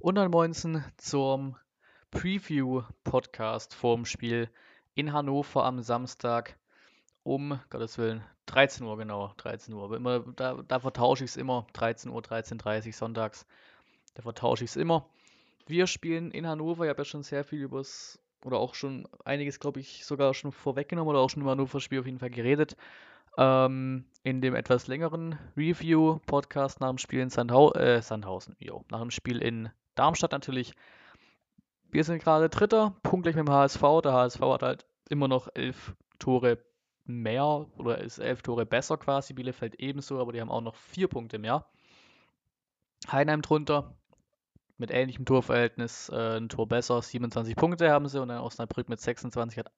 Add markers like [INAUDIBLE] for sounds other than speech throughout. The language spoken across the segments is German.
Und dann Moinsen zum Preview-Podcast vorm Spiel in Hannover am Samstag um, Gottes Willen, 13 Uhr, genau, 13 Uhr. Aber immer, da, da vertausche ich es immer, 13 Uhr, 13.30 Uhr sonntags, da vertausche ich es immer. Wir spielen in Hannover, ich habe ja schon sehr viel übers, oder auch schon einiges, glaube ich, sogar schon vorweggenommen oder auch schon über Hannover-Spiel auf jeden Fall geredet. Ähm, in dem etwas längeren Review-Podcast nach dem Spiel in Sandhau äh, Sandhausen, jo, nach dem Spiel in Darmstadt natürlich. Wir sind gerade Dritter, punktgleich mit dem HSV. Der HSV hat halt immer noch elf Tore mehr oder ist elf Tore besser quasi. Bielefeld ebenso, aber die haben auch noch vier Punkte mehr. Heinheim drunter mit ähnlichem Torverhältnis, äh, ein Tor besser, 27 Punkte haben sie und dann Osnabrück mit 26 hat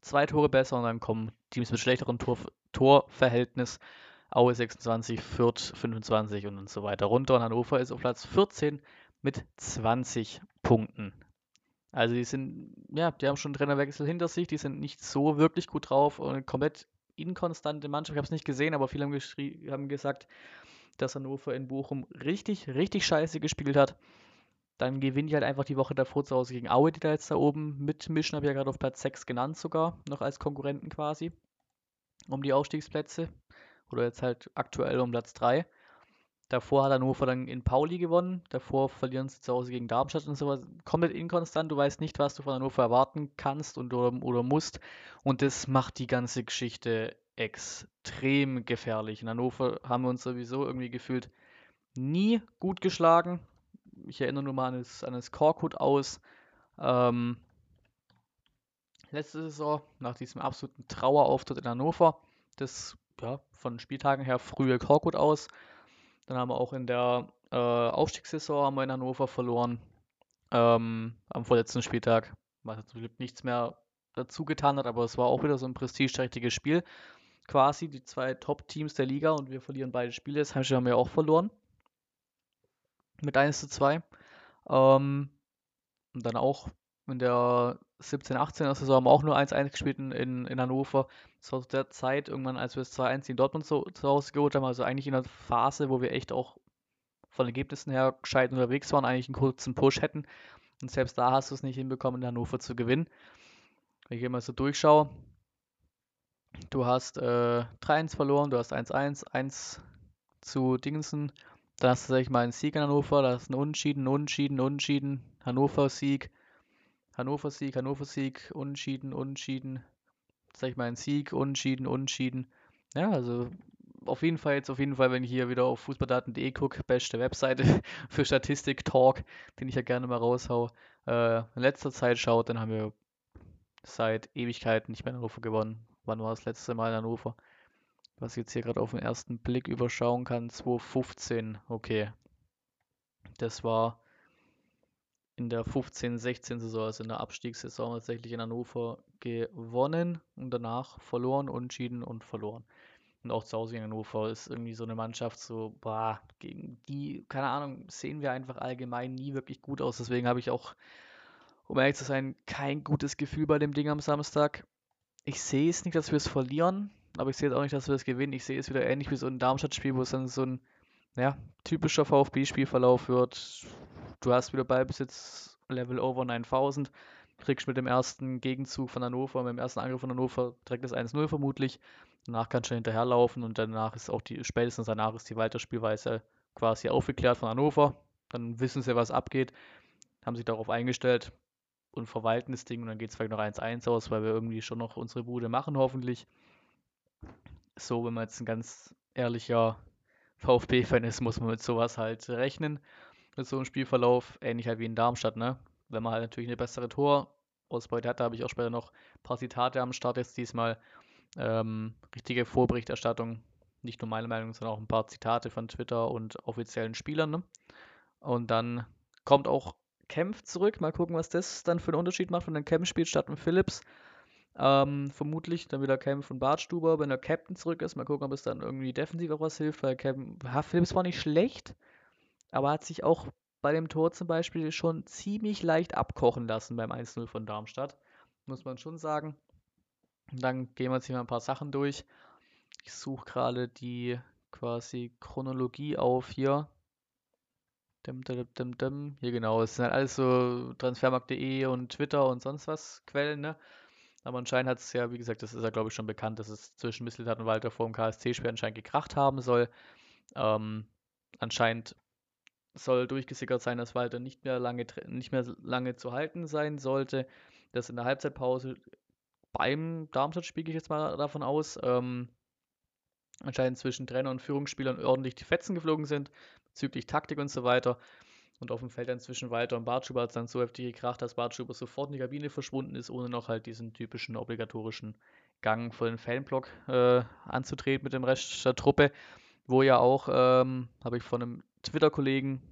zwei Tore besser und dann kommen Teams mit schlechterem Tor, Torverhältnis. Aue 26, Fürth 25 und so weiter runter. Und Hannover ist auf Platz 14 mit 20 Punkten. Also die sind, ja, die haben schon einen Trainerwechsel hinter sich, die sind nicht so wirklich gut drauf und komplett inkonstante Mannschaft. Ich habe es nicht gesehen, aber viele haben, haben, gesagt, dass Hannover in Bochum richtig, richtig scheiße gespielt hat. Dann gewinnen die halt einfach die Woche davor zu Hause gegen Aue, die da jetzt da oben mitmischen, habe ich ja gerade auf Platz 6 genannt sogar, noch als Konkurrenten quasi, um die Aufstiegsplätze. Oder jetzt halt aktuell um Platz 3. Davor hat Hannover dann in Pauli gewonnen. Davor verlieren sie zu Hause gegen Darmstadt und sowas. Komplett inkonstant. Du weißt nicht, was du von Hannover erwarten kannst und oder, oder musst. Und das macht die ganze Geschichte extrem gefährlich. In Hannover haben wir uns sowieso irgendwie gefühlt nie gut geschlagen. Ich erinnere nur mal an das, an das Korkut aus. Ähm, letzte Saison, nach diesem absoluten Trauerauftritt in Hannover, das ja, von Spieltagen her frühe Korkut aus dann haben wir auch in der äh, Aufstiegssaison haben wir in Hannover verloren. Ähm, am vorletzten Spieltag, was zum Glück nichts mehr dazu getan hat, aber es war auch wieder so ein prestigeträchtiges Spiel. Quasi die zwei Top-Teams der Liga und wir verlieren beide Spiele. Das haben wir auch verloren. Mit 1 zu 2. Ähm, und dann auch in der 17, 18er Saison haben wir auch nur 1-1 gespielt in, in Hannover. Das war zu der Zeit, irgendwann, als wir es 2-1 in Dortmund so, zu Hause geholt haben, also eigentlich in einer Phase, wo wir echt auch von Ergebnissen her gescheit unterwegs waren, eigentlich einen kurzen Push hätten. Und selbst da hast du es nicht hinbekommen, in Hannover zu gewinnen. Wenn ich mal so durchschaue, du hast äh, 3-1 verloren, du hast 1-1, 1 zu Dingsen, dann hast du, sag ich mal, einen Sieg in Hannover, da hast du einen Unentschieden, Unentschieden, Unentschieden, Hannover-Sieg, Hannover-Sieg, Hannover-Sieg, Unentschieden, Unentschieden, sag ich mal, ein Sieg, Unentschieden, Unentschieden. Ja, also auf jeden Fall jetzt auf jeden Fall, wenn ich hier wieder auf fußballdaten.de gucke, beste Webseite [LAUGHS] für Statistik-Talk, den ich ja gerne mal raushau, äh, in letzter Zeit schaut, dann haben wir seit Ewigkeiten nicht mehr in Hannover gewonnen. Wann war das letzte Mal in Hannover? Was ich jetzt hier gerade auf den ersten Blick überschauen kann, 2015, okay. Das war in der 15-16 Saison, also in der Abstiegssaison tatsächlich in Hannover gewonnen und danach verloren, unschieden und verloren. Und auch zu Hause in Hannover ist irgendwie so eine Mannschaft so, boah, gegen die, keine Ahnung, sehen wir einfach allgemein nie wirklich gut aus. Deswegen habe ich auch, um ehrlich zu sein, kein gutes Gefühl bei dem Ding am Samstag. Ich sehe es nicht, dass wir es verlieren, aber ich sehe es auch nicht, dass wir es gewinnen. Ich sehe es wieder ähnlich wie so ein Darmstadt-Spiel, wo es dann so ein ja, typischer VfB-Spielverlauf wird du hast wieder Ballbesitz Level over 9000, kriegst mit dem ersten Gegenzug von Hannover, mit dem ersten Angriff von Hannover direkt das 1-0 vermutlich. Danach kannst du hinterherlaufen und danach ist auch die, spätestens danach ist die Weiterspielweise quasi aufgeklärt von Hannover. Dann wissen sie, was abgeht, haben sich darauf eingestellt und verwalten das Ding und dann geht es vielleicht noch 1-1 aus, weil wir irgendwie schon noch unsere Bude machen, hoffentlich. So, wenn man jetzt ein ganz ehrlicher VfB-Fan ist, muss man mit sowas halt rechnen mit so einem Spielverlauf, ähnlich halt wie in Darmstadt, ne? Wenn man halt natürlich eine bessere Torausbeute hat, da habe ich auch später noch ein paar Zitate am Start jetzt diesmal. Ähm, richtige Vorberichterstattung, nicht nur meine Meinung, sondern auch ein paar Zitate von Twitter und offiziellen Spielern. Ne? Und dann kommt auch Kempf zurück. Mal gucken, was das dann für einen Unterschied macht, wenn ein Kempf spielt statt ein Phillips. Ähm, vermutlich dann wieder Kempf und Bartstuber, wenn der Captain zurück ist. Mal gucken, ob es dann irgendwie defensiv auch was hilft, weil Kempf, ja, Phillips war nicht schlecht, aber hat sich auch bei dem Tor zum Beispiel schon ziemlich leicht abkochen lassen beim 1-0 von Darmstadt. Muss man schon sagen. dann gehen wir jetzt hier mal ein paar Sachen durch. Ich suche gerade die quasi Chronologie auf hier. Dim, dim, dim, dim. Hier genau, es sind halt alles so transfermarkt.de und Twitter und sonst was Quellen, ne? Aber anscheinend hat es ja, wie gesagt, das ist ja glaube ich schon bekannt, dass es zwischen Misseltat und Walter vor dem KSC-Spiel anscheinend gekracht haben soll. Ähm, anscheinend soll durchgesickert sein, dass Walter nicht mehr lange, nicht mehr lange zu halten sein sollte. Das in der Halbzeitpause beim Darmstadt-Spiel ich jetzt mal davon aus, ähm, anscheinend zwischen Trainer und Führungsspielern ordentlich die Fetzen geflogen sind, bezüglich Taktik und so weiter. Und auf dem Feld dann zwischen Walter und Bartschuber hat es dann so heftig gekracht, dass Bartschuber sofort in die Kabine verschwunden ist, ohne noch halt diesen typischen obligatorischen Gang vor den Fanblock äh, anzutreten mit dem Rest der Truppe, wo ja auch, ähm, habe ich von einem Twitter-Kollegen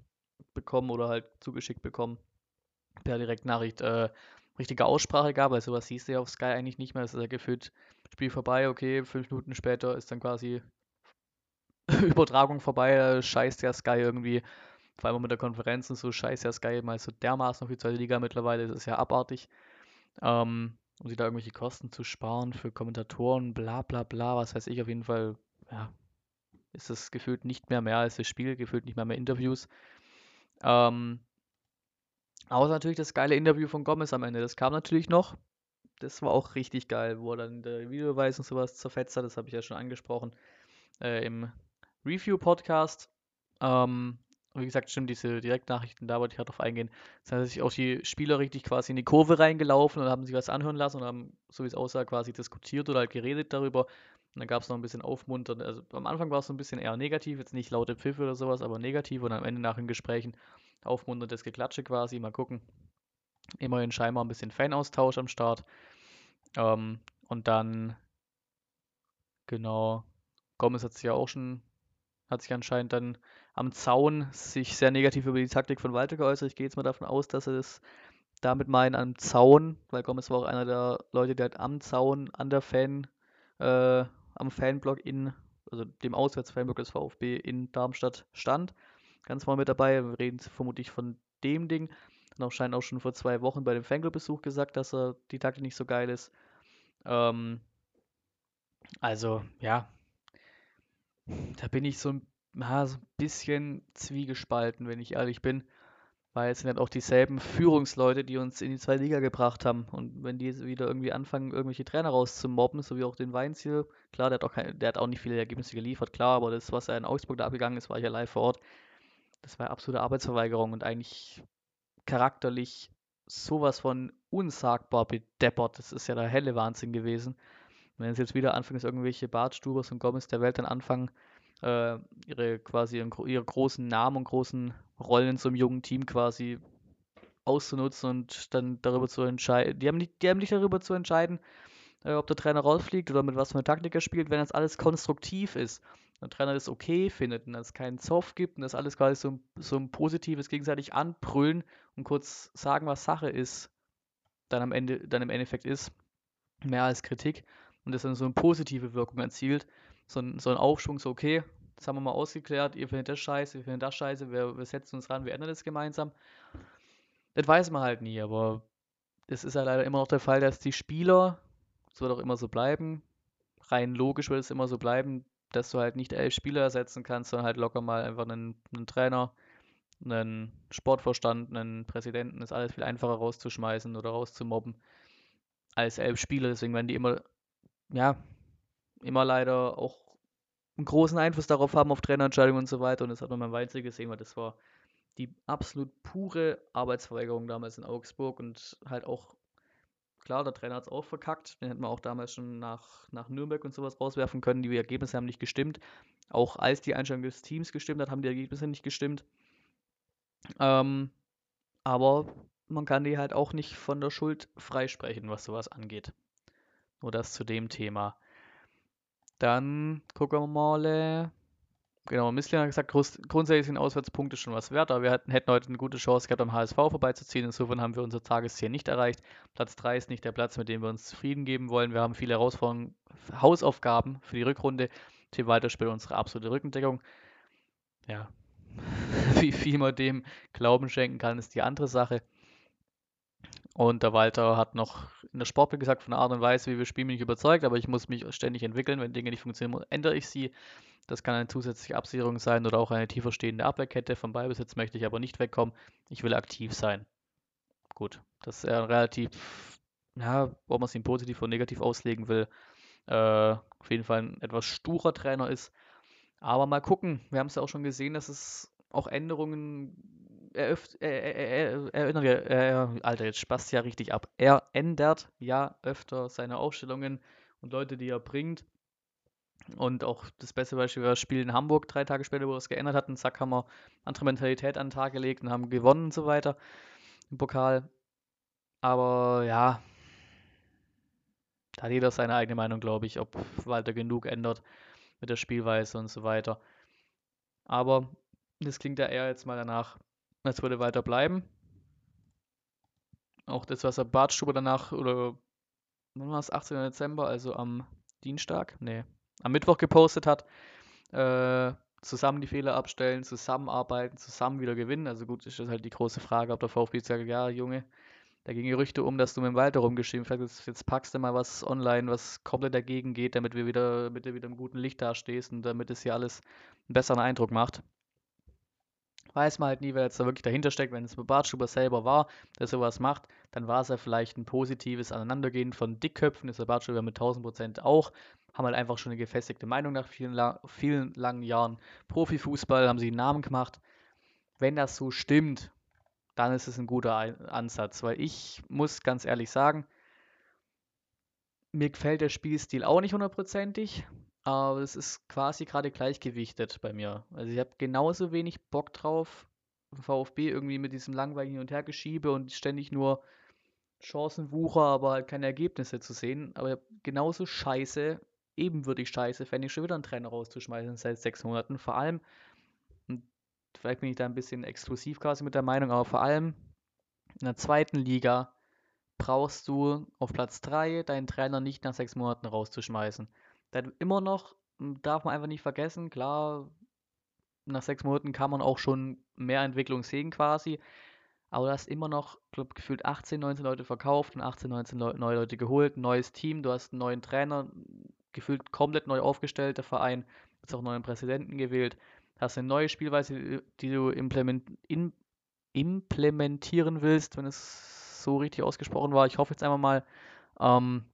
bekommen oder halt zugeschickt bekommen, per Direktnachricht, äh, richtige Aussprache gab, weil sowas siehst du ja auf Sky eigentlich nicht mehr, es ist ja gefühlt Spiel vorbei, okay, fünf Minuten später ist dann quasi [LAUGHS] Übertragung vorbei, da scheißt ja Sky irgendwie, vor allem mit der Konferenz und so, scheißt ja Sky mal so dermaßen auf die zweite Liga mittlerweile, das ist ja abartig. Ähm, um sich da irgendwelche Kosten zu sparen für Kommentatoren, bla bla bla, was weiß ich, auf jeden Fall, ja, ist es gefühlt nicht mehr mehr als das Spiel, gefühlt nicht mehr mehr Interviews. Ähm, außer natürlich das geile Interview von Gomez am Ende, das kam natürlich noch. Das war auch richtig geil, wo er dann der Videobeweis und sowas zerfetzt hat, das habe ich ja schon angesprochen äh, im Review-Podcast. Ähm, wie gesagt, stimmt, diese Direktnachrichten, da wollte ich halt drauf eingehen. Das heißt, sich auch die Spieler richtig quasi in die Kurve reingelaufen und haben sich was anhören lassen und haben, so wie es aussah, quasi diskutiert oder halt geredet darüber. Dann gab es noch ein bisschen aufmunternd. Also am Anfang war es so ein bisschen eher negativ, jetzt nicht laute Pfiffe oder sowas, aber negativ und am Ende nach den Gesprächen aufmunterndes Geklatsche quasi. Mal gucken. Immerhin scheinbar ein bisschen Fanaustausch am Start. Ähm, und dann, genau, Gomez hat sich ja auch schon, hat sich anscheinend dann am Zaun sich sehr negativ über die Taktik von Walter geäußert. Ich gehe jetzt mal davon aus, dass er das damit meint am Zaun, weil Gomez war auch einer der Leute, der halt am Zaun, an der Fan, äh, am Fanblock in, also dem Auswärtsfanblock des VfB in Darmstadt stand. Ganz vorne mit dabei. Wir reden vermutlich von dem Ding. Und auch scheint auch schon vor zwei Wochen bei dem Fanclub-Besuch gesagt, dass er die Taktik nicht so geil ist. Ähm, also, ja. Da bin ich so ein, ja, so ein bisschen zwiegespalten, wenn ich ehrlich bin. Weil es sind halt auch dieselben Führungsleute, die uns in die zweite Liga gebracht haben. Und wenn die wieder irgendwie anfangen, irgendwelche Trainer rauszumobben, so wie auch den Weinziel, klar, der hat auch, kein, der hat auch nicht viele Ergebnisse geliefert, klar, aber das, was er in Augsburg da abgegangen ist, war ich ja live vor Ort. Das war absolute Arbeitsverweigerung und eigentlich charakterlich sowas von unsagbar bedeppert. Das ist ja der helle Wahnsinn gewesen. Wenn es jetzt wieder anfängt, irgendwelche Bartstubers und Gomez der Welt dann anfangen, äh, ihre quasi ihre großen Namen und großen Rollen in so einem jungen Team quasi auszunutzen und dann darüber zu entscheiden. Die haben nicht, die haben nicht darüber zu entscheiden, äh, ob der Trainer rausfliegt oder mit was für eine Taktik er spielt, wenn das alles konstruktiv ist. Der Trainer das okay findet und es keinen Zoff gibt und das alles quasi so, so ein positives gegenseitig anbrüllen und kurz sagen, was Sache ist, dann am Ende, dann im Endeffekt ist, mehr als Kritik und das dann so eine positive Wirkung erzielt. So ein, so ein Aufschwung, so okay, das haben wir mal ausgeklärt, ihr findet das scheiße, wir finden das scheiße, wir, wir setzen uns ran, wir ändern das gemeinsam. Das weiß man halt nie, aber es ist ja leider immer noch der Fall, dass die Spieler, das wird auch immer so bleiben, rein logisch wird es immer so bleiben, dass du halt nicht elf Spieler ersetzen kannst, sondern halt locker mal einfach einen, einen Trainer, einen Sportvorstand, einen Präsidenten, ist alles viel einfacher rauszuschmeißen oder rauszumobben als elf Spieler. Deswegen werden die immer, ja, immer leider auch einen großen Einfluss darauf haben, auf Trainerentscheidungen und so weiter. Und das hat man beim Weinzel gesehen, weil das war die absolut pure Arbeitsverweigerung damals in Augsburg und halt auch, klar, der Trainer hat es auch verkackt. Den hätten wir auch damals schon nach, nach Nürnberg und sowas rauswerfen können. Die Ergebnisse haben nicht gestimmt. Auch als die Einstellung des Teams gestimmt hat, haben die Ergebnisse nicht gestimmt. Ähm, aber man kann die halt auch nicht von der Schuld freisprechen, was sowas angeht. Nur das zu dem Thema. Dann gucken wir mal. Äh, genau, Missling hat gesagt, grundsätzlich sind Auswärtspunkte schon was wert, aber wir hätten, hätten heute eine gute Chance gehabt, am HSV vorbeizuziehen. Insofern haben wir unser Tagesziel nicht erreicht. Platz 3 ist nicht der Platz, mit dem wir uns zufrieden geben wollen. Wir haben viele Herausforderungen, Hausaufgaben für die Rückrunde. Team Weiterspiel unsere absolute Rückendeckung. Ja, [LAUGHS] wie viel man dem Glauben schenken kann, ist die andere Sache. Und der Walter hat noch in der Sportbild gesagt, von der Art und Weise, wie wir spielen, bin ich überzeugt, aber ich muss mich ständig entwickeln. Wenn Dinge nicht funktionieren, ändere ich sie. Das kann eine zusätzliche Absicherung sein oder auch eine tiefer stehende Abwehrkette. Vom Ballbesitz möchte ich aber nicht wegkommen. Ich will aktiv sein. Gut, das ist ja relativ, ja, ob man es ihm positiv oder negativ auslegen will, äh, auf jeden Fall ein etwas sturer Trainer ist. Aber mal gucken, wir haben es ja auch schon gesehen, dass es auch Änderungen eröff- äh, äh, äh, erinnern wir, äh, Alter, jetzt spast ja richtig ab. Er ändert ja öfter seine Aufstellungen und Leute, die er bringt. Und auch das beste Beispiel war das Spiel in Hamburg, drei Tage später, wo er es geändert hat. Und zack, haben wir andere Mentalität an den Tag gelegt und haben gewonnen und so weiter im Pokal. Aber ja, da hat jeder seine eigene Meinung, glaube ich, ob Walter genug ändert mit der Spielweise und so weiter. Aber das klingt ja eher jetzt mal danach, als würde weiter bleiben. Auch das, was er Bartstuber danach, oder wann war es, 18. Dezember, also am Dienstag, nee, am Mittwoch gepostet hat, äh, zusammen die Fehler abstellen, zusammenarbeiten, zusammen wieder gewinnen. Also gut, ist das halt die große Frage, ob der VfB sagt, ja, Junge, da gingen Gerüchte um, dass du mit dem Walter rumgeschrieben hast. Jetzt, jetzt packst du mal was online, was komplett dagegen geht, damit wir wieder, damit du wieder im guten Licht dastehst und damit es hier alles einen besseren Eindruck macht. Weiß man halt nie, wer jetzt da wirklich dahinter steckt. Wenn es Bartschuber selber war, der sowas macht, dann war es ja vielleicht ein positives Aneinandergehen von Dickköpfen. Ist der Bartschuber mit 1000 Prozent auch. Haben halt einfach schon eine gefestigte Meinung nach vielen, vielen langen Jahren Profifußball, haben sie einen Namen gemacht. Wenn das so stimmt, dann ist es ein guter Ansatz, weil ich muss ganz ehrlich sagen, mir gefällt der Spielstil auch nicht hundertprozentig, aber es ist quasi gerade gleichgewichtet bei mir. Also ich habe genauso wenig Bock drauf, VfB irgendwie mit diesem langweiligen Hin- und Hergeschiebe und ständig nur Chancenwucher, aber halt keine Ergebnisse zu sehen. Aber genauso scheiße, ebenwürdig scheiße, fände ich schon wieder einen Trainer rauszuschmeißen seit sechs Monaten. Vor allem, vielleicht bin ich da ein bisschen exklusiv quasi mit der Meinung, aber vor allem in der zweiten Liga brauchst du auf Platz 3 deinen Trainer nicht nach sechs Monaten rauszuschmeißen. Dann immer noch, hm, darf man einfach nicht vergessen, klar, nach sechs Monaten kann man auch schon mehr Entwicklung sehen quasi. Aber du hast immer noch, glaube gefühlt 18, 19 Leute verkauft und 18, 19 Leu neue Leute geholt, neues Team, du hast einen neuen Trainer, gefühlt komplett neu aufgestellt, der Verein, jetzt auch neuen Präsidenten gewählt hast eine neue Spielweise, die du implement, in, implementieren willst, wenn es so richtig ausgesprochen war. Ich hoffe jetzt einmal mal. Ähm,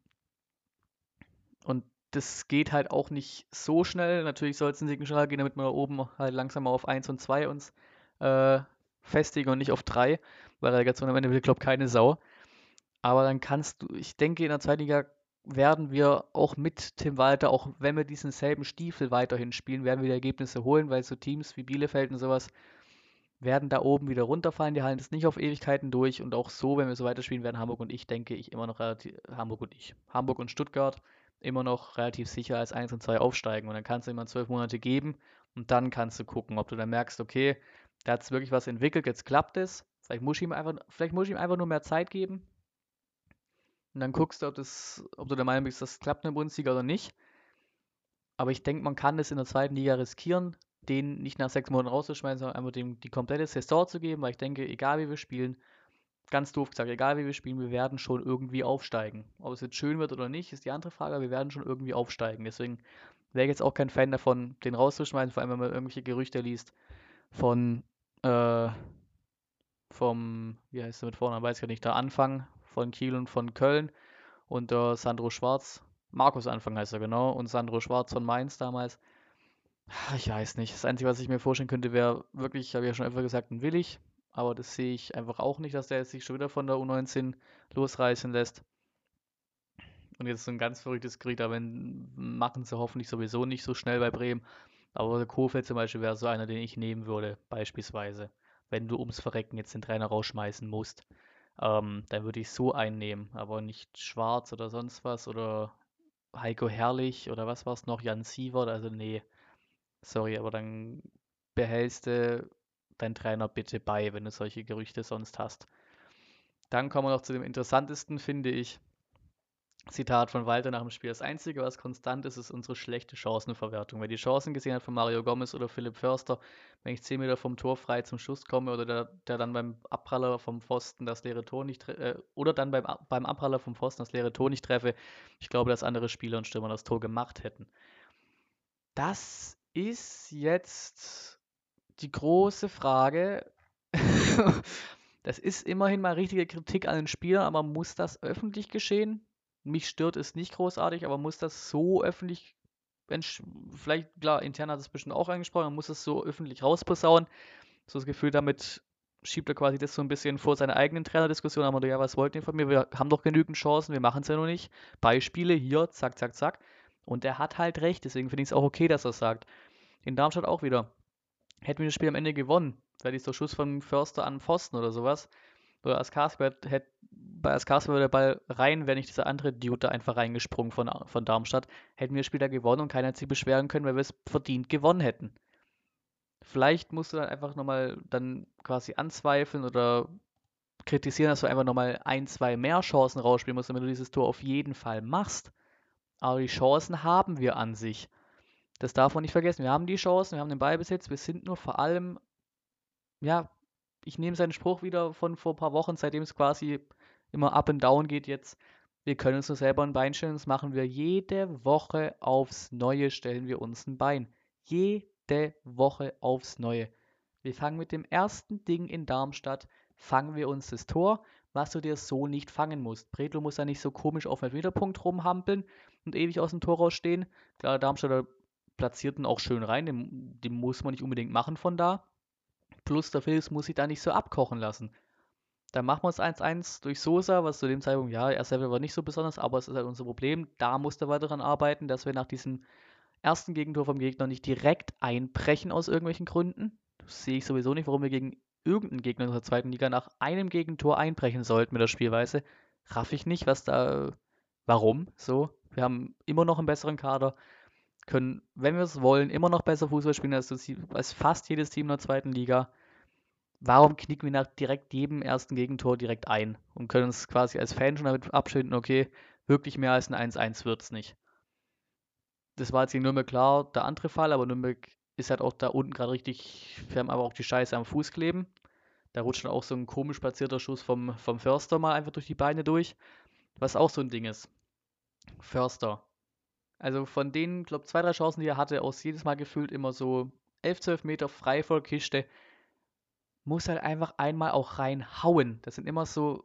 und das geht halt auch nicht so schnell. Natürlich soll es ein schneller gehen, damit wir da oben halt langsam mal auf 1 und 2 uns äh, festigen und nicht auf 3, weil Relegation am Ende will, glaube keine Sau. Aber dann kannst du, ich denke, in der zweiten Liga werden wir auch mit Tim Walter, auch wenn wir diesen selben Stiefel weiterhin spielen, werden wir die Ergebnisse holen, weil so Teams wie Bielefeld und sowas werden da oben wieder runterfallen. Die halten es nicht auf Ewigkeiten durch und auch so, wenn wir so weiterspielen, werden Hamburg und ich, denke ich, immer noch relativ, Hamburg und ich, Hamburg und Stuttgart immer noch relativ sicher als 1 und 2 aufsteigen. Und dann kannst du immer zwölf Monate geben und dann kannst du gucken, ob du dann merkst, okay, da hat es wirklich was entwickelt, jetzt klappt es. Vielleicht muss ich ihm einfach, vielleicht muss ich ihm einfach nur mehr Zeit geben, und dann guckst du, ob, das, ob du der Meinung bist, das klappt in der Bundesliga oder nicht. Aber ich denke, man kann das in der zweiten Liga riskieren, den nicht nach sechs Monaten rauszuschmeißen, sondern einfach dem die komplette Saison zu geben, weil ich denke, egal wie wir spielen, ganz doof gesagt, egal wie wir spielen, wir werden schon irgendwie aufsteigen. Ob es jetzt schön wird oder nicht, ist die andere Frage, aber wir werden schon irgendwie aufsteigen. Deswegen wäre ich jetzt auch kein Fan davon, den rauszuschmeißen, vor allem wenn man irgendwelche Gerüchte liest von äh, vom, wie heißt er mit vorne, weiß ich ja nicht, der Anfang von Kiel und von Köln und der Sandro Schwarz, Markus Anfang heißt er genau, und Sandro Schwarz von Mainz damals. Ich weiß nicht. Das Einzige, was ich mir vorstellen könnte, wäre wirklich, habe ich ja schon öfter gesagt, ein Willig. Aber das sehe ich einfach auch nicht, dass der sich schon wieder von der U19 losreißen lässt. Und jetzt so ein ganz verrücktes Gerücht, aber machen sie hoffentlich sowieso nicht so schnell bei Bremen. Aber Kofeld zum Beispiel wäre so einer, den ich nehmen würde, beispielsweise. Wenn du ums Verrecken jetzt den Trainer rausschmeißen musst. Ähm, dann würde ich so einnehmen, aber nicht Schwarz oder sonst was oder Heiko Herrlich oder was war es noch, Jan Sievert, also nee, sorry, aber dann behältst du deinen Trainer bitte bei, wenn du solche Gerüchte sonst hast. Dann kommen wir noch zu dem interessantesten, finde ich. Zitat von Walter nach dem Spiel. Das Einzige, was konstant ist, ist unsere schlechte Chancenverwertung. Wer die Chancen gesehen hat von Mario Gomez oder Philipp Förster, wenn ich 10 Meter vom Tor frei zum Schuss komme oder der, der dann beim Abpraller vom Pfosten das leere Tor nicht äh, oder dann beim, beim Abpraller vom Pfosten das leere Tor nicht treffe, ich glaube, dass andere Spieler und Stürmer das Tor gemacht hätten. Das ist jetzt die große Frage. [LAUGHS] das ist immerhin mal richtige Kritik an den Spielern, aber muss das öffentlich geschehen? Mich stört es nicht großartig, aber muss das so öffentlich, vielleicht, klar, intern hat es bestimmt auch angesprochen, man muss es so öffentlich rausposaunen. So das Gefühl, damit schiebt er quasi das so ein bisschen vor seine eigenen Trainerdiskussion. Aber ja, was wollt ihr von mir? Wir haben doch genügend Chancen, wir machen es ja noch nicht. Beispiele hier, zack, zack, zack. Und er hat halt recht, deswegen finde ich es auch okay, dass er es sagt. In Darmstadt auch wieder. Hätten wir das Spiel am Ende gewonnen, wäre dieser Schuss von Förster an Pfosten oder sowas. Oder Askars hätte bei Askars wäre der Ball rein, wäre nicht dieser andere Dude einfach reingesprungen von, von Darmstadt. Hätten wir das Spiel da gewonnen und keiner hat sich beschweren können, weil wir es verdient gewonnen hätten. Vielleicht musst du dann einfach nochmal dann quasi anzweifeln oder kritisieren, dass du einfach nochmal ein, zwei mehr Chancen rausspielen musst, damit du dieses Tor auf jeden Fall machst. Aber die Chancen haben wir an sich. Das darf man nicht vergessen. Wir haben die Chancen, wir haben den Ballbesitz, wir sind nur vor allem, ja, ich nehme seinen Spruch wieder von vor ein paar Wochen, seitdem es quasi immer up and down geht jetzt. Wir können uns nur selber ein Bein stellen, das machen wir jede Woche aufs Neue, stellen wir uns ein Bein. Jede Woche aufs Neue. Wir fangen mit dem ersten Ding in Darmstadt, fangen wir uns das Tor, was du dir so nicht fangen musst. Bredlo muss da nicht so komisch auf den Wiederpunkt rumhampeln und ewig aus dem Tor rausstehen. Klar, Darmstädter platzierten auch schön rein, den, den muss man nicht unbedingt machen von da. Plus der Philips muss sich da nicht so abkochen lassen. Dann machen wir es 1-1 durch Sosa, was zu dem Zeitpunkt, ja, er selber war nicht so besonders, aber es ist halt unser Problem. Da musste er weiter daran arbeiten, dass wir nach diesem ersten Gegentor vom Gegner nicht direkt einbrechen aus irgendwelchen Gründen. Das sehe ich sowieso nicht, warum wir gegen irgendeinen Gegner in der zweiten Liga nach einem Gegentor einbrechen sollten mit der Spielweise. Raff ich nicht, was da, warum so. Wir haben immer noch einen besseren Kader können, wenn wir es wollen, immer noch besser Fußball spielen als, als fast jedes Team in der zweiten Liga. Warum knicken wir nach direkt jedem ersten Gegentor direkt ein und können uns quasi als Fan schon damit abschinden, okay, wirklich mehr als ein 1-1 wird es nicht. Das war jetzt hier Nürnberg klar der andere Fall, aber Nürnberg ist halt auch da unten gerade richtig, wir haben aber auch die Scheiße am Fuß kleben. Da rutscht dann auch so ein komisch platzierter Schuss vom, vom Förster mal einfach durch die Beine durch, was auch so ein Ding ist. Förster, also von denen, glaube zwei, drei Chancen, die er hatte, aus jedes Mal gefühlt immer so 11, 12 Meter frei vor Kiste, muss halt einfach einmal auch reinhauen. Das sind immer so,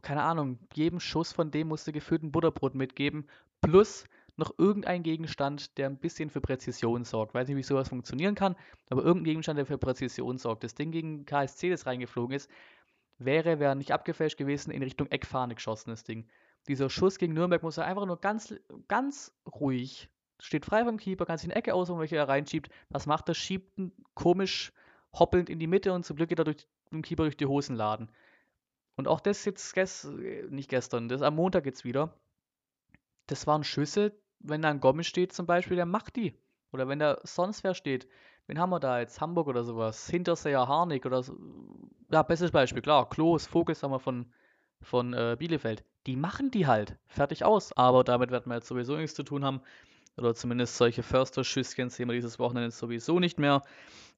keine Ahnung, jedem Schuss von dem musste gefühlt ein Butterbrot mitgeben, plus noch irgendein Gegenstand, der ein bisschen für Präzision sorgt. Weiß nicht, wie sowas funktionieren kann, aber irgendein Gegenstand, der für Präzision sorgt. Das Ding gegen KSC, das reingeflogen ist, wäre, wäre nicht abgefälscht gewesen, in Richtung Eckfahne geschossen, das Ding. Dieser Schuss gegen Nürnberg muss er einfach nur ganz, ganz ruhig, steht frei vom Keeper, kann sich eine Ecke aussuchen, welche er reinschiebt. Was macht er? Schiebt ihn komisch hoppelnd in die Mitte und zum Glück geht er durch den Keeper durch die Hosenladen. Und auch das jetzt, nicht gestern, das am Montag jetzt wieder. Das waren Schüsse, wenn da ein Gomez steht zum Beispiel, der macht die. Oder wenn da sonst wer steht. Wen haben wir da jetzt? Hamburg oder sowas? Hinterseher, Harnik oder so. Ja, bestes Beispiel, klar. Klos, Fokus haben wir von, von äh, Bielefeld die machen die halt. Fertig aus. Aber damit werden wir jetzt sowieso nichts zu tun haben. Oder zumindest solche Förster-Schüsschen sehen wir dieses Wochenende sowieso nicht mehr.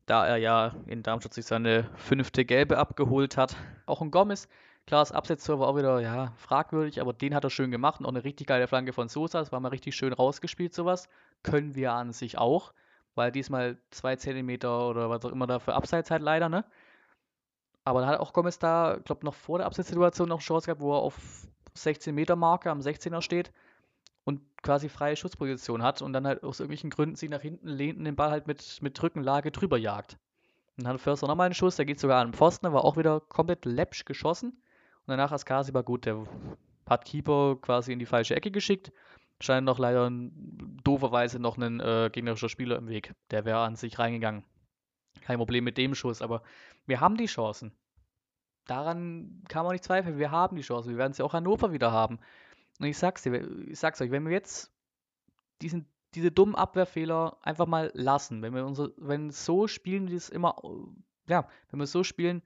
Da er ja in Darmstadt sich seine fünfte Gelbe abgeholt hat. Auch ein Gomez. Klar, das Absetztor war auch wieder ja, fragwürdig, aber den hat er schön gemacht. Und auch eine richtig geile Flanke von Sosa. Das war mal richtig schön rausgespielt, sowas. Können wir an sich auch. Weil diesmal zwei Zentimeter oder was auch immer da für Abseits halt leider, ne? Aber da hat auch Gomez da, glaube noch vor der Abseitssituation noch eine Chance gehabt, wo er auf 16 Meter Marke am 16er steht und quasi freie Schutzposition hat und dann halt aus irgendwelchen Gründen sich nach hinten lehnt und den Ball halt mit, mit Rückenlage drüber jagt. Und dann hat Förster nochmal einen Schuss, der geht sogar an den Pfosten, war auch wieder komplett läppsch geschossen. Und danach Askasi war gut, der hat Keeper quasi in die falsche Ecke geschickt. Scheint noch leider dooferweise noch ein äh, gegnerischer Spieler im Weg. Der wäre an sich reingegangen. Kein Problem mit dem Schuss, aber wir haben die Chancen daran kann man nicht zweifeln. Wir haben die Chance. Wir werden sie auch Hannover wieder haben. Und ich sag's dir, ich sag's euch, wenn wir jetzt diesen, diese dummen Abwehrfehler einfach mal lassen, wenn wir unsere, wenn so spielen, wie es immer, ja, wenn wir so spielen,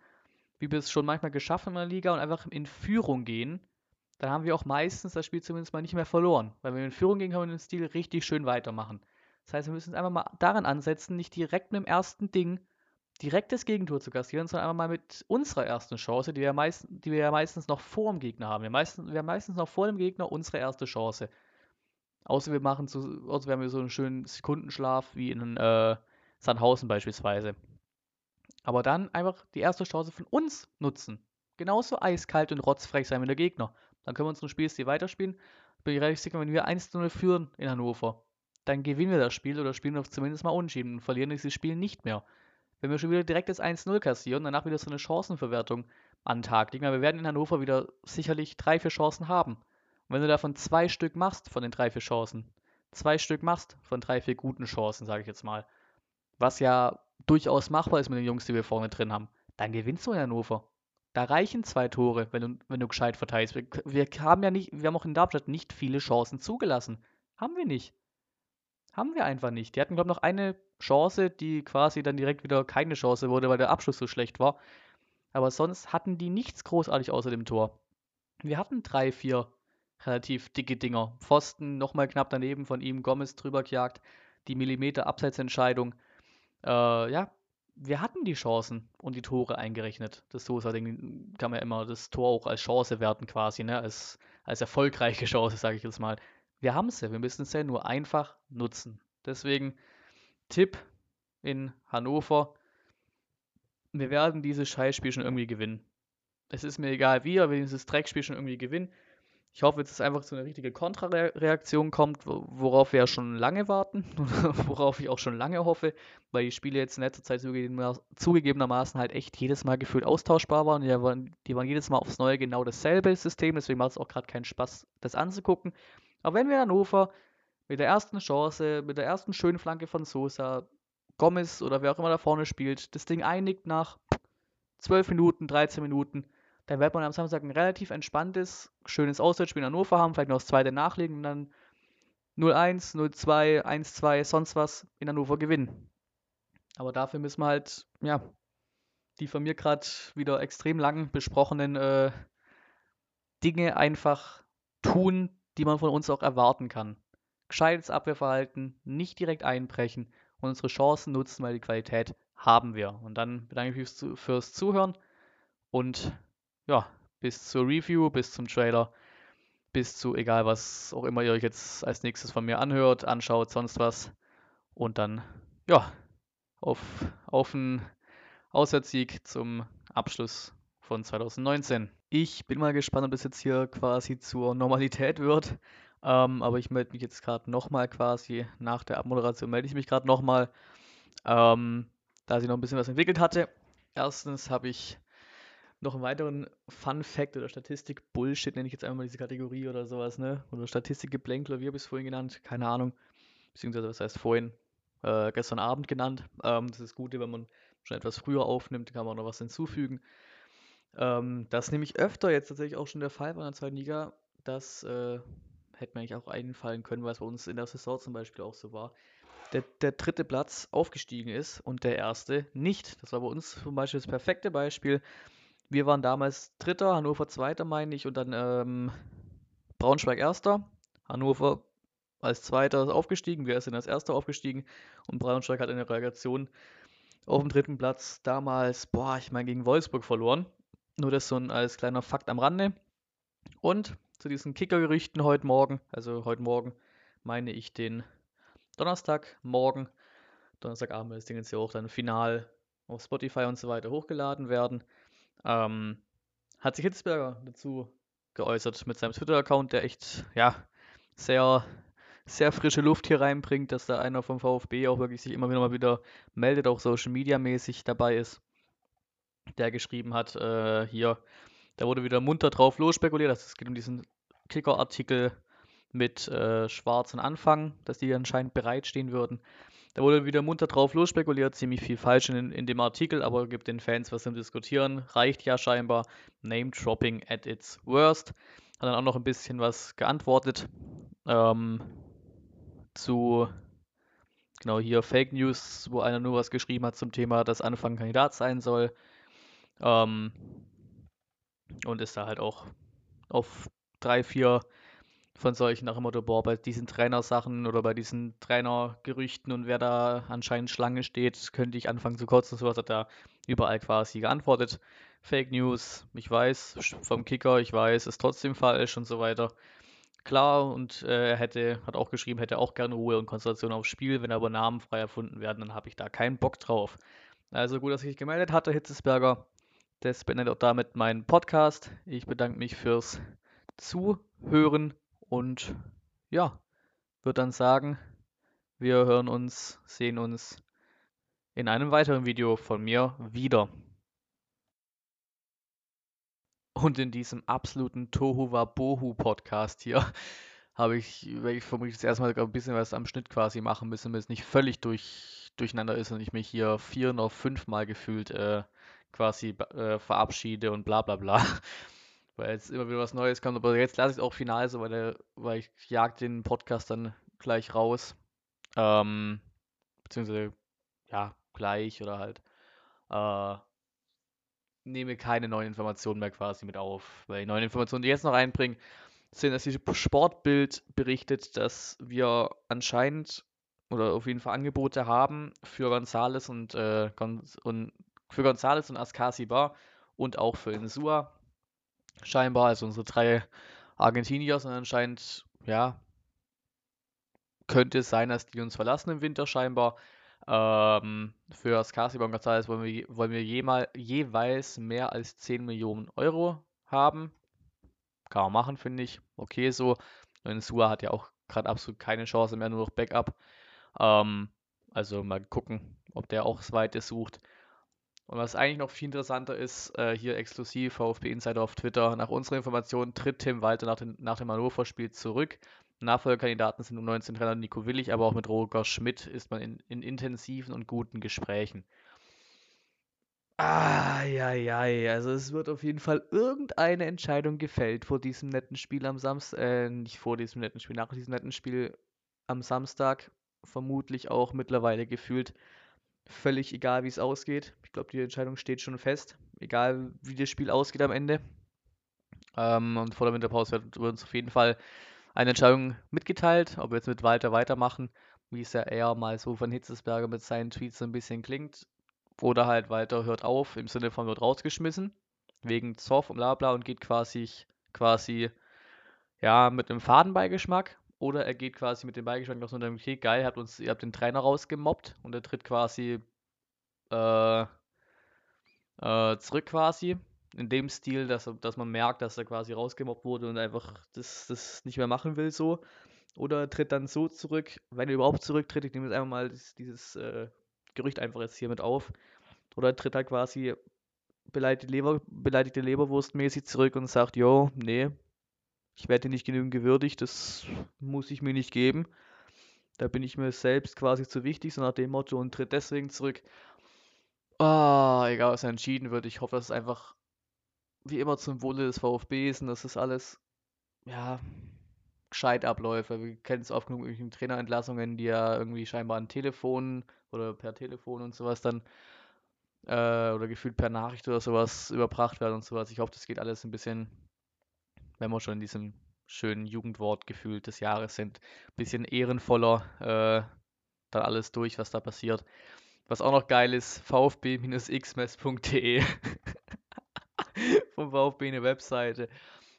wie wir es schon manchmal geschaffen in der Liga und einfach in Führung gehen, dann haben wir auch meistens das Spiel zumindest mal nicht mehr verloren. Weil wenn wir in Führung gehen, können wir den Stil richtig schön weitermachen. Das heißt, wir müssen es einfach mal daran ansetzen, nicht direkt mit dem ersten Ding direkt das Gegentor zu kassieren, sondern einfach mal mit unserer ersten Chance, die wir, meist, die wir ja meistens noch vor dem Gegner haben. Wir, meisten, wir haben meistens noch vor dem Gegner unsere erste Chance. Außer wir machen so, außer wir haben so einen schönen Sekundenschlaf wie in äh, Sandhausen beispielsweise. Aber dann einfach die erste Chance von uns nutzen. Genauso eiskalt und rotzfrech sein wie der Gegner. Dann können wir unseren Spielstil weiterspielen. Bin ich relativ sicher, wenn wir 1-0 führen in Hannover, dann gewinnen wir das Spiel oder spielen wir zumindest mal unentschieden und verlieren dieses Spiel nicht mehr. Wenn wir schon wieder direkt das 1-0 kassieren, danach wieder so eine Chancenverwertung an Tag legen, wir werden in Hannover wieder sicherlich drei, vier Chancen haben. Und wenn du davon zwei Stück machst von den drei, vier Chancen, zwei Stück machst von drei, vier guten Chancen, sage ich jetzt mal, was ja durchaus machbar ist mit den Jungs, die wir vorne drin haben, dann gewinnst du in Hannover. Da reichen zwei Tore, wenn du, wenn du gescheit verteidigst. Wir, wir haben ja nicht, wir haben auch in Darmstadt nicht viele Chancen zugelassen. Haben wir nicht. Haben wir einfach nicht. Die hatten, glaube ich, noch eine Chance, die quasi dann direkt wieder keine Chance wurde, weil der Abschluss so schlecht war. Aber sonst hatten die nichts großartig außer dem Tor. Wir hatten drei, vier relativ dicke Dinger. Pfosten nochmal knapp daneben von ihm, Gomez drüber gejagt, die Millimeter Abseitsentscheidung. Äh, ja, wir hatten die Chancen und die Tore eingerechnet. Das Sosa-Ding kann man ja immer das Tor auch als Chance werten quasi, ne? als, als erfolgreiche Chance, sage ich jetzt mal. Wir haben es ja, wir müssen es ja nur einfach nutzen. Deswegen Tipp in Hannover, wir werden dieses Scheißspiel schon irgendwie gewinnen. Es ist mir egal wie, aber wir dieses Dreckspiel schon irgendwie gewinnen. Ich hoffe, dass es einfach zu einer richtigen Kontrareaktion kommt, worauf wir ja schon lange warten, [LAUGHS] worauf ich auch schon lange hoffe, weil die Spiele jetzt in letzter Zeit zugegebenermaßen halt echt jedes Mal gefühlt austauschbar waren. Die waren, die waren jedes Mal aufs Neue genau dasselbe System, deswegen macht es auch gerade keinen Spaß, das anzugucken. Aber wenn wir Hannover mit der ersten Chance, mit der ersten schönen Flanke von Sosa, Gomez oder wer auch immer da vorne spielt, das Ding einigt nach 12 Minuten, 13 Minuten, dann wird man am Samstag ein relativ entspanntes, schönes Auswärtsspiel in Hannover haben, vielleicht noch das zweite nachlegen und dann 0-1, 0-2, 1-2, sonst was in Hannover gewinnen. Aber dafür müssen wir halt, ja, die von mir gerade wieder extrem lang besprochenen äh, Dinge einfach tun, die man von uns auch erwarten kann. Gescheites Abwehrverhalten, nicht direkt einbrechen und unsere Chancen nutzen, weil die Qualität haben wir. Und dann bedanke ich mich fürs Zuhören und ja, bis zur Review, bis zum Trailer, bis zu egal was auch immer ihr euch jetzt als nächstes von mir anhört, anschaut, sonst was. Und dann, ja, auf, auf einen Auswärtssieg zum Abschluss von 2019. Ich bin mal gespannt, ob das jetzt hier quasi zur Normalität wird. Ähm, aber ich melde mich jetzt gerade nochmal quasi. Nach der Abmoderation melde ich mich gerade nochmal, ähm, da sich noch ein bisschen was entwickelt hatte. Erstens habe ich noch einen weiteren Fun Fact oder Statistik Bullshit, nenne ich jetzt einmal diese Kategorie oder sowas, ne? Oder Statistikgeblänkel, wie habe ich es vorhin genannt? Keine Ahnung. Beziehungsweise, was heißt vorhin? Äh, gestern Abend genannt. Ähm, das ist gut, wenn man schon etwas früher aufnimmt, kann man noch was hinzufügen. Ähm, das ist nämlich öfter jetzt tatsächlich auch schon der Fall bei der zweiten Liga. Das äh, hätte mir eigentlich auch einfallen können, weil es bei uns in der Saison zum Beispiel auch so war. Der, der dritte Platz aufgestiegen ist und der erste nicht. Das war bei uns zum Beispiel das perfekte Beispiel. Wir waren damals Dritter, Hannover Zweiter, meine ich, und dann ähm, Braunschweig Erster. Hannover als Zweiter aufgestiegen, wir sind als Erster aufgestiegen und Braunschweig hat in der Relegation auf dem dritten Platz damals, boah, ich meine, gegen Wolfsburg verloren. Nur das so ein als kleiner Fakt am Rande. Und zu diesen Kickergerüchten heute Morgen, also heute Morgen meine ich den Donnerstagmorgen, Donnerstagabend ist Ding jetzt ja auch dann final auf Spotify und so weiter hochgeladen werden, ähm, hat sich Hitzberger dazu geäußert mit seinem Twitter-Account, der echt, ja, sehr, sehr frische Luft hier reinbringt, dass da einer vom VfB auch wirklich sich immer wieder mal wieder meldet, auch Social Media mäßig dabei ist, der geschrieben hat, äh, hier, da wurde wieder munter drauf losspekuliert. Es geht um diesen Kicker-Artikel mit äh, schwarzen Anfang, dass die anscheinend bereitstehen würden. Da wurde wieder munter drauf losspekuliert, ziemlich viel falsch in, in dem Artikel, aber gibt den Fans was zum Diskutieren. Reicht ja scheinbar. Name-Dropping at its worst. Hat dann auch noch ein bisschen was geantwortet ähm, zu, genau hier Fake News, wo einer nur was geschrieben hat zum Thema, dass Anfang Kandidat sein soll. Ähm, und ist da halt auch auf drei, vier von solchen nach dem Motto, boah, bei diesen Trainersachen oder bei diesen Trainergerüchten und wer da anscheinend Schlange steht, könnte ich anfangen zu kotzen. So hat er überall quasi geantwortet. Fake News, ich weiß, vom Kicker, ich weiß, ist trotzdem falsch und so weiter. Klar, und äh, er hätte, hat auch geschrieben, hätte auch gerne Ruhe und Konzentration aufs Spiel. Wenn aber Namen frei erfunden werden, dann habe ich da keinen Bock drauf. Also gut, dass ich gemeldet hatte, Hitzesberger. Das beendet auch damit meinen Podcast. Ich bedanke mich fürs Zuhören und ja, würde dann sagen, wir hören uns, sehen uns in einem weiteren Video von mir wieder. Und in diesem absoluten Tohu Wabohu Podcast hier [LAUGHS] habe ich, werde ich vermutlich das erste Mal ein bisschen was am Schnitt quasi machen müssen, damit es nicht völlig durch, durcheinander ist und ich mich hier vier oder fünf Mal gefühlt äh, quasi äh, verabschiede und bla bla bla. [LAUGHS] Weil jetzt immer wieder was Neues kommt, aber jetzt lasse ich es auch final so, weil, der, weil ich jag den Podcast dann gleich raus. Ähm, beziehungsweise, ja, gleich oder halt. Äh, nehme keine neuen Informationen mehr quasi mit auf. Weil die neuen Informationen, die ich jetzt noch einbringen, sind, dass die Sportbild berichtet, dass wir anscheinend oder auf jeden Fall Angebote haben für Gonzales und, äh, und für Gonzales und Ascasibar und auch für Insua scheinbar, also unsere drei Argentinier sind anscheinend, ja, könnte es sein, dass die uns verlassen im Winter scheinbar. Ähm, für Ascasi und Gonzalez wollen wir, wollen wir jemal, jeweils mehr als 10 Millionen Euro haben. Kann man machen, finde ich. Okay so. Und Sua hat ja auch gerade absolut keine Chance mehr, nur noch Backup. Ähm, also mal gucken, ob der auch das Weite sucht. Und was eigentlich noch viel interessanter ist, äh, hier exklusiv VfB Insider auf Twitter. Nach unserer Information tritt Tim Walter nach, den, nach dem Hannover-Spiel zurück. Nachfolgerkandidaten sind um 19 Trainer Nico Willig, aber auch mit Roger Schmidt ist man in, in intensiven und guten Gesprächen. Ah, ja, ja, also es wird auf jeden Fall irgendeine Entscheidung gefällt vor diesem netten Spiel am Samstag, äh, nicht vor diesem netten Spiel, nach diesem netten Spiel am Samstag, vermutlich auch mittlerweile gefühlt Völlig egal, wie es ausgeht. Ich glaube, die Entscheidung steht schon fest. Egal, wie das Spiel ausgeht am Ende. Ähm, und vor der Winterpause wird uns auf jeden Fall eine Entscheidung mitgeteilt, ob wir jetzt mit Walter weitermachen, wie es ja eher mal so von Hitzesberger mit seinen Tweets so ein bisschen klingt. Oder halt Walter hört auf, im Sinne von wird rausgeschmissen, wegen Zoff und bla bla und geht quasi, quasi ja, mit einem Fadenbeigeschmack. Oder er geht quasi mit dem Beigeschmack noch so unter dem okay, geil, habt uns, ihr habt den Trainer rausgemobbt und er tritt quasi äh, äh, zurück quasi. In dem Stil, dass, dass man merkt, dass er quasi rausgemobbt wurde und einfach das, das nicht mehr machen will so. Oder er tritt dann so zurück, wenn er überhaupt zurücktritt, ich nehme jetzt einfach mal dieses, dieses äh, Gerücht einfach jetzt hier mit auf. Oder er tritt halt quasi beleidigte, Leber, beleidigte Leberwurst mäßig zurück und sagt, jo, nee, ich werde nicht genügend gewürdigt, das muss ich mir nicht geben. Da bin ich mir selbst quasi zu wichtig, so nach dem Motto und tritt deswegen zurück. Ah, egal was entschieden wird. Ich hoffe, dass es einfach wie immer zum Wohle des VfBs und dass das alles, ja, gescheit abläuft. Wir kennen es oft genug in Trainerentlassungen, die ja irgendwie scheinbar an Telefon oder per Telefon und sowas dann äh, oder gefühlt per Nachricht oder sowas überbracht werden und sowas. Ich hoffe, das geht alles ein bisschen wenn wir schon in diesem schönen Jugendwort gefühlt des Jahres sind, ein bisschen ehrenvoller äh, dann alles durch, was da passiert. Was auch noch geil ist, vfb-xmess.de [LAUGHS] vom VfB eine Webseite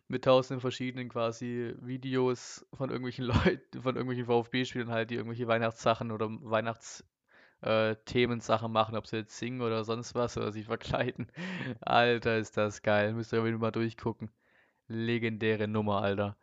mit tausenden verschiedenen quasi Videos von irgendwelchen Leuten, von irgendwelchen VfB-Spielern halt, die irgendwelche Weihnachtssachen oder Weihnachtsthemensachen äh, machen, ob sie jetzt singen oder sonst was oder sich verkleiden. Alter, ist das geil. Müsst ihr mal durchgucken legendäre Nummer, Alter.